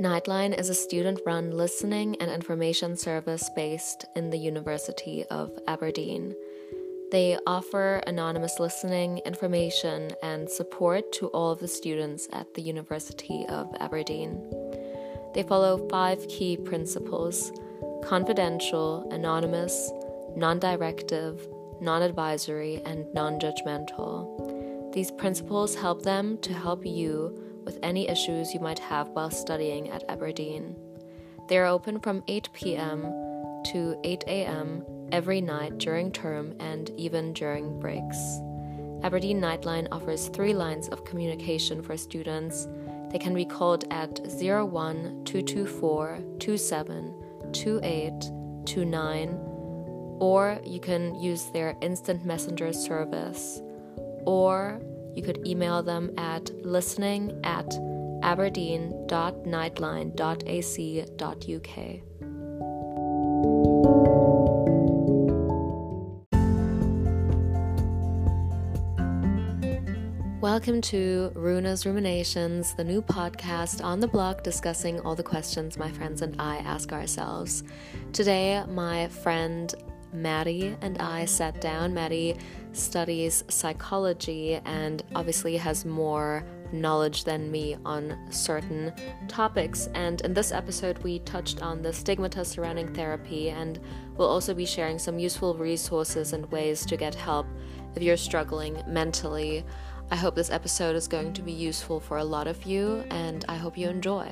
Nightline is a student run listening and information service based in the University of Aberdeen. They offer anonymous listening, information, and support to all of the students at the University of Aberdeen. They follow five key principles confidential, anonymous, non directive, non advisory, and non judgmental. These principles help them to help you with any issues you might have while studying at Aberdeen. They are open from 8 p.m. to 8 a.m. every night during term and even during breaks. Aberdeen Nightline offers three lines of communication for students. They can be called at 01 224 27 2829, or you can use their instant messenger service, or you could email them at listening at aberdeen.nightline.ac.uk. Welcome to Runa's Ruminations, the new podcast on the blog discussing all the questions my friends and I ask ourselves. Today, my friend Maddie and I sat down. Maddie studies psychology and obviously has more knowledge than me on certain topics. And in this episode, we touched on the stigmata surrounding therapy, and we'll also be sharing some useful resources and ways to get help if you're struggling mentally. I hope this episode is going to be useful for a lot of you, and I hope you enjoy.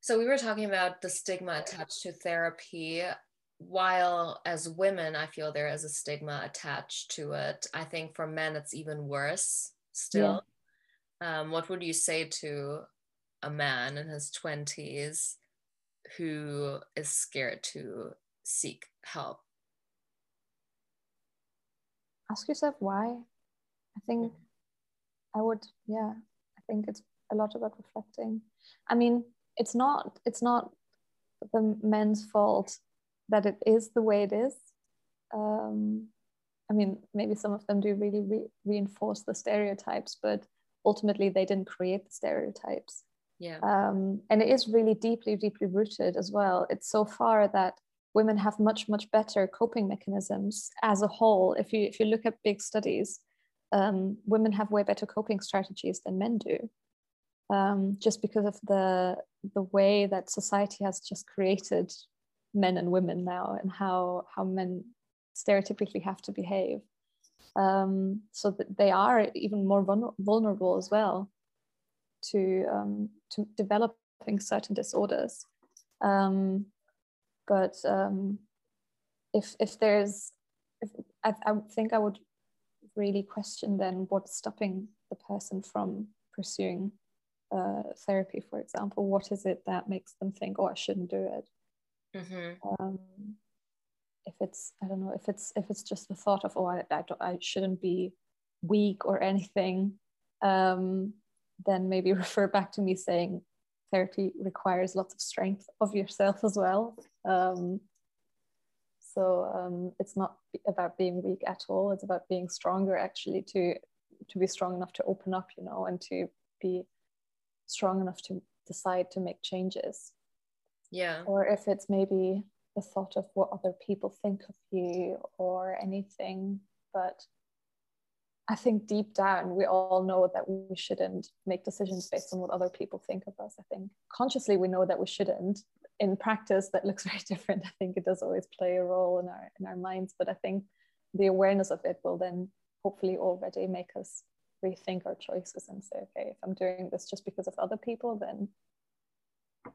So, we were talking about the stigma attached to therapy while as women, I feel there is a stigma attached to it. I think for men, it's even worse still. Yeah. Um, what would you say to a man in his 20s who is scared to seek help? Ask yourself why. I think I would, yeah, I think it's a lot about reflecting. I mean, it's not, it's not the men's fault that it is the way it is. Um, I mean, maybe some of them do really re- reinforce the stereotypes, but ultimately they didn't create the stereotypes. Yeah. Um, and it is really deeply, deeply rooted as well. It's so far that women have much, much better coping mechanisms as a whole. If you if you look at big studies, um, women have way better coping strategies than men do. Um, just because of the the way that society has just created men and women now and how how men stereotypically have to behave um, so that they are even more vulnerable as well to um, to developing certain disorders um, but um, if if there's if, I, I think I would really question then what's stopping the person from pursuing uh, therapy, for example. What is it that makes them think, "Oh, I shouldn't do it"? Mm-hmm. Um, if it's I don't know if it's if it's just the thought of oh I I, I shouldn't be weak or anything, um, then maybe refer back to me saying therapy requires lots of strength of yourself as well. Um, so um, it's not about being weak at all. It's about being stronger actually to to be strong enough to open up, you know, and to be strong enough to decide to make changes yeah. Or if it's maybe the thought of what other people think of you or anything but i think deep down we all know that we shouldn't make decisions based on what other people think of us. I think consciously we know that we shouldn't. In practice that looks very different. I think it does always play a role in our in our minds but i think the awareness of it will then hopefully already make us rethink our choices and say okay if i'm doing this just because of other people then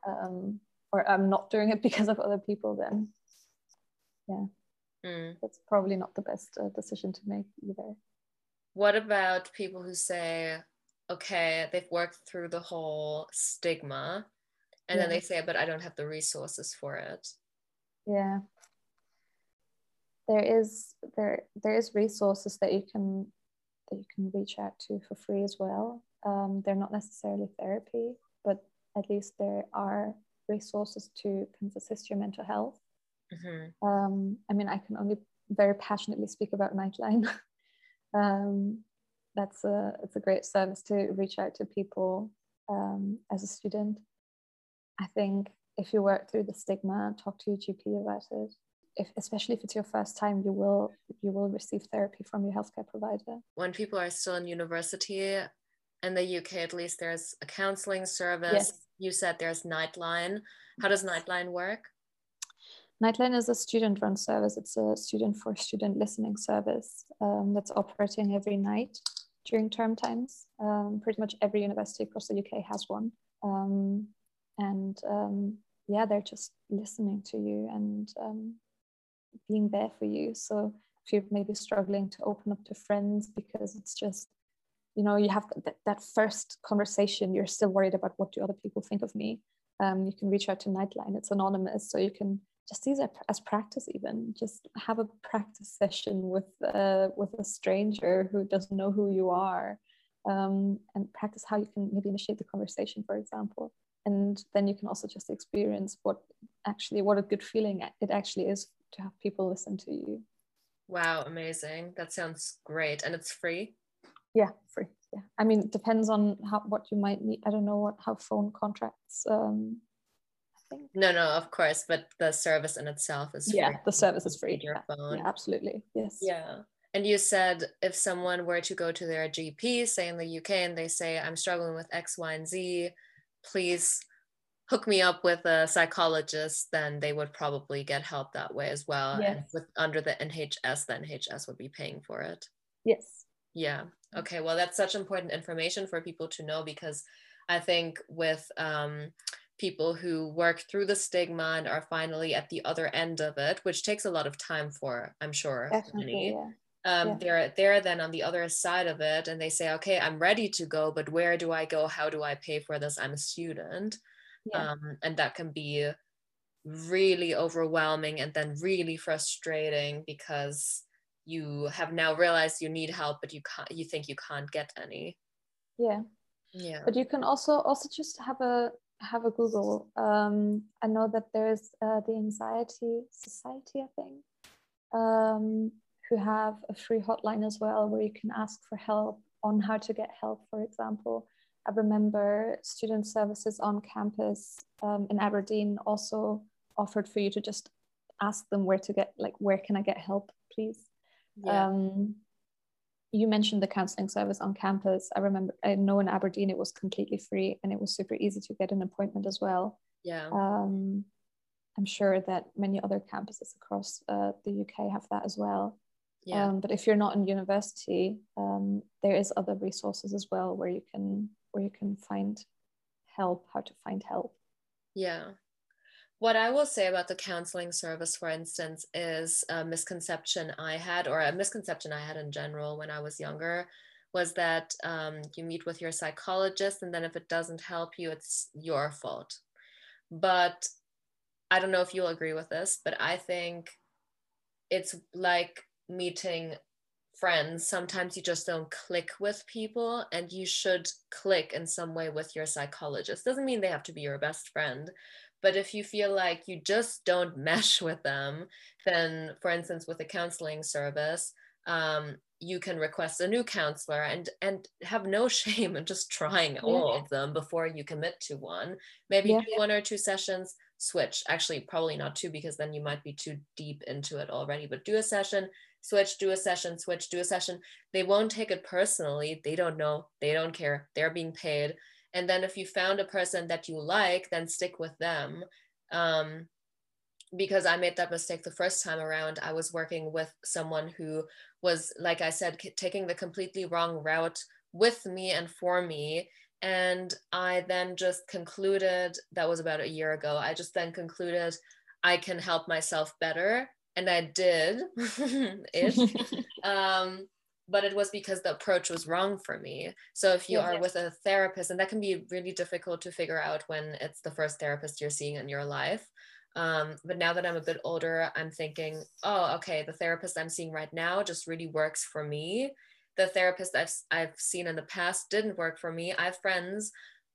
um, or I'm not doing it because of other people, then yeah, mm. that's probably not the best uh, decision to make either. What about people who say, okay, they've worked through the whole stigma, and yeah. then they say, but I don't have the resources for it. Yeah. There is there there is resources that you can that you can reach out to for free as well. Um, they're not necessarily therapy, but at least there are resources to kind of assist your mental health. Mm-hmm. Um, I mean, I can only very passionately speak about Nightline. um, that's a it's a great service to reach out to people um, as a student. I think if you work through the stigma, talk to your GP about it. If, especially if it's your first time, you will you will receive therapy from your healthcare provider. When people are still in university, in the UK at least, there's a counselling service. Yes. You said there's Nightline. How does Nightline work? Nightline is a student run service. It's a student for student listening service um, that's operating every night during term times. Um, pretty much every university across the UK has one. Um, and um, yeah, they're just listening to you and um, being there for you. So if you're maybe struggling to open up to friends because it's just, you know, you have that, that first conversation, you're still worried about what do other people think of me. Um, you can reach out to Nightline. It's anonymous, so you can just use it as practice even just have a practice session with uh, with a stranger who doesn't know who you are um, and practice how you can maybe initiate the conversation for example and then you can also just experience what actually what a good feeling it actually is to have people listen to you wow amazing that sounds great and it's free yeah free yeah i mean it depends on how what you might need i don't know what how phone contracts um, I think. No, no, of course, but the service in itself is free. yeah, the service is free. Your yeah. phone. Yeah, absolutely. Yes. Yeah. And you said if someone were to go to their GP, say in the UK, and they say, I'm struggling with X, Y, and Z, please hook me up with a psychologist, then they would probably get help that way as well. Yes. And with under the NHS, the NHS would be paying for it. Yes. Yeah. Okay. Well, that's such important information for people to know because I think with um, people who work through the stigma and are finally at the other end of it, which takes a lot of time for, I'm sure. Yeah. Um, yeah. they're they're then on the other side of it and they say okay i'm ready to go but where do i go how do i pay for this i'm a student Yeah. um, and that can be really overwhelming and then really frustrating because you have now realized you need help but you can't you think you can't get any. Yeah. Yeah. But you can also also just have a have a google. Um i know that there's uh, the anxiety society i think um who have a free hotline as well where you can ask for help on how to get help for example. I remember student services on campus um, in aberdeen also offered for you to just ask them where to get like where can i get help please yeah. um, you mentioned the counseling service on campus. I remember, I know in Aberdeen it was completely free and it was super easy to get an appointment as well. yeah Um, I'm sure that many other campuses across uh, the UK have that as well. yeah Um, but if you're not in university, um, there is other resources as well where you can where you can find help, how to find help. Yeah. What I will say about the counseling service, for instance, is a misconception I had, or a misconception I had in general when I was younger, was that um, you meet with your psychologist, and then if it doesn't help you, it's your fault. But I don't know if you'll agree with this, but I think it's like meeting friends. Sometimes you just don't click with people, and you should click in some way with your psychologist. Doesn't mean they have to be your best friend, but if you feel like you just don't mesh with them, then, for instance, with a counseling service, um, you can request a new counselor and and have no shame in just trying all of them before you commit to one. Maybe Yeah. do one or two sessions, switch. Actually, probably not two because then you might be too deep into it already. But do a session, switch, do a session, switch, do a session. They won't take it personally. They don't know. They don't care. They're being paid. And then if you found a person that you like, then stick with them. Um, because I made that mistake the first time around. I was working with someone who was, like I said, k- taking the completely wrong route with me and for me. And I then just concluded, that was about a year ago, I just then concluded I can help myself better. And I did ish. um, but it was because the approach was wrong for me. So if you Yes, are yes. with a therapist, and that can be really difficult to figure out when it's the first therapist you're seeing in your life. Um, but now that I'm a bit older, I'm thinking, oh, okay, the therapist I'm seeing right now just really works for me. The therapist I've, I've seen in the past didn't work for me. I have friends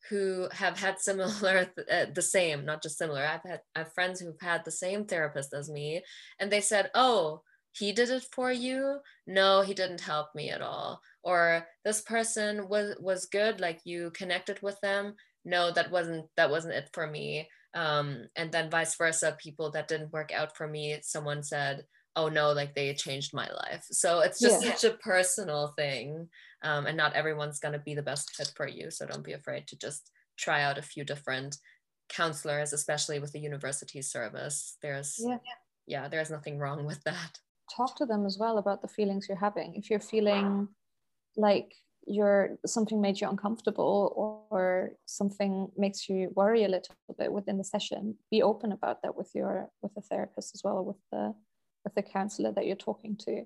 who have had similar, uh, the same, not just similar. I've had I have friends who've had the same therapist as me, and they said, oh, he did it for you? No he didn't help me at all. Or this person was was good like you connected with them? No that wasn't that wasn't it for me. Um, and then vice versa people that didn't work out for me someone said oh no like they changed my life. So it's just yeah. such a personal thing um, and not everyone's going to be the best fit for you so don't be afraid to just try out a few different counselors especially with the university service. There's yeah, yeah there's nothing wrong with that talk to them as well about the feelings you're having. If you're feeling like you're something made you uncomfortable or, or something makes you worry a little bit within the session be open about that with your with the therapist as well with the with the counselor that you're talking to.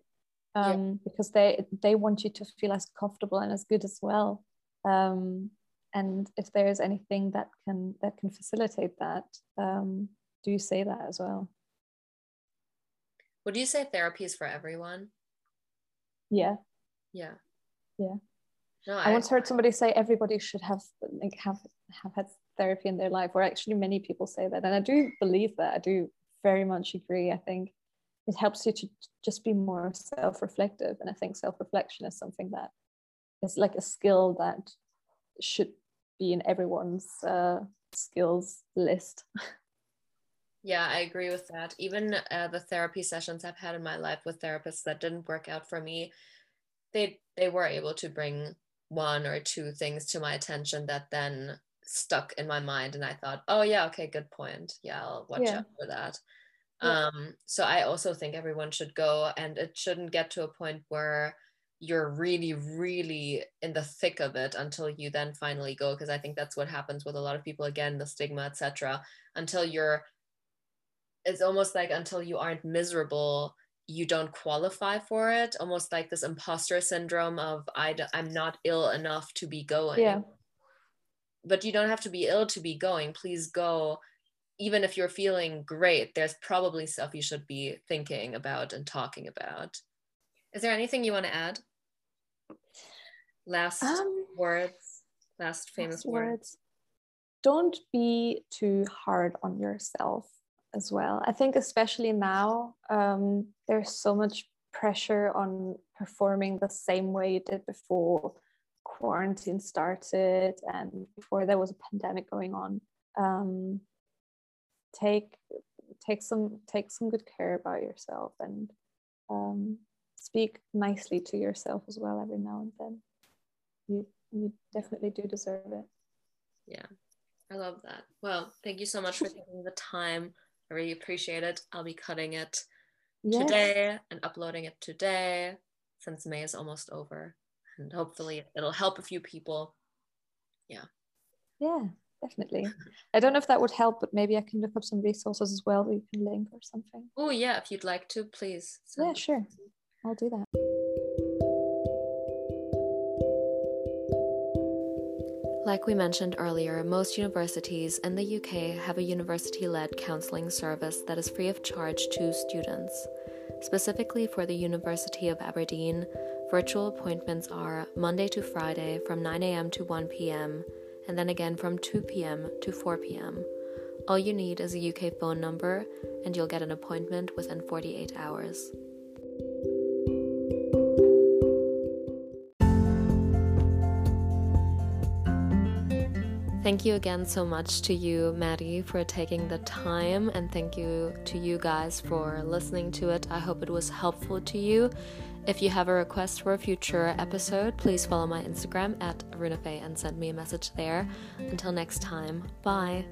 Um, yeah. because they they want you to feel as comfortable and as good as well. Um, and if there is anything that can that can facilitate that um, do say that as well would you say therapy is for everyone? Yeah. Yeah. Yeah. No, I, I once heard somebody say everybody should have like have have had therapy in their life or actually many people say that and i do believe that. I do very much agree. I think it helps you to just be more self-reflective and i think self-reflection is something that is like a skill that should be in everyone's uh, skills list yeah i agree with that even uh, the therapy sessions i've had in my life with therapists that didn't work out for me they they were able to bring one or two things to my attention that then stuck in my mind and i thought oh yeah okay good point yeah i'll watch yeah. out for that yeah. um so i also think everyone should go and it shouldn't get to a point where you're really really in the thick of it until you then finally go because i think that's what happens with a lot of people again the stigma etc until you're it's almost like until you aren't miserable you don't qualify for it almost like this imposter syndrome of I d- i'm not ill enough to be going. Yeah. But you don't have to be ill to be going. Please go. Even if you're feeling great there's probably stuff you should be thinking about and talking about. Is there anything you want to add? Last um, words last famous last words. words. Don't be too hard on yourself as well. I think especially now, um, there's so much pressure on performing the same way you did before quarantine started and before there was a pandemic going on. Um, take take some take some good care about yourself and um, speak nicely to yourself as well every now and then. You you definitely do deserve it. Yeah, I love that. Well, thank you so much for taking the time I really appreciate it. I'll be cutting it yes. today and uploading it today since May is almost over. And hopefully it'll help a few people. Yeah. Yeah, definitely. I don't know if that would help, but maybe I can look up some resources as well that you can link or something. Oh, yeah. If you'd like to, please. Yeah, sure. I'll do that. Like we mentioned earlier, most universities in the UK have a university led counselling service that is free of charge to students. Specifically for the University of Aberdeen, virtual appointments are Monday to Friday from 9am to 1pm, and then again from 2pm to 4pm. All you need is a UK phone number, and you'll get an appointment within 48 hours. Thank you again so much to you, Maddie, for taking the time, and thank you to you guys for listening to it. I hope it was helpful to you. If you have a request for a future episode, please follow my Instagram at Runefae and send me a message there. Until next time, bye.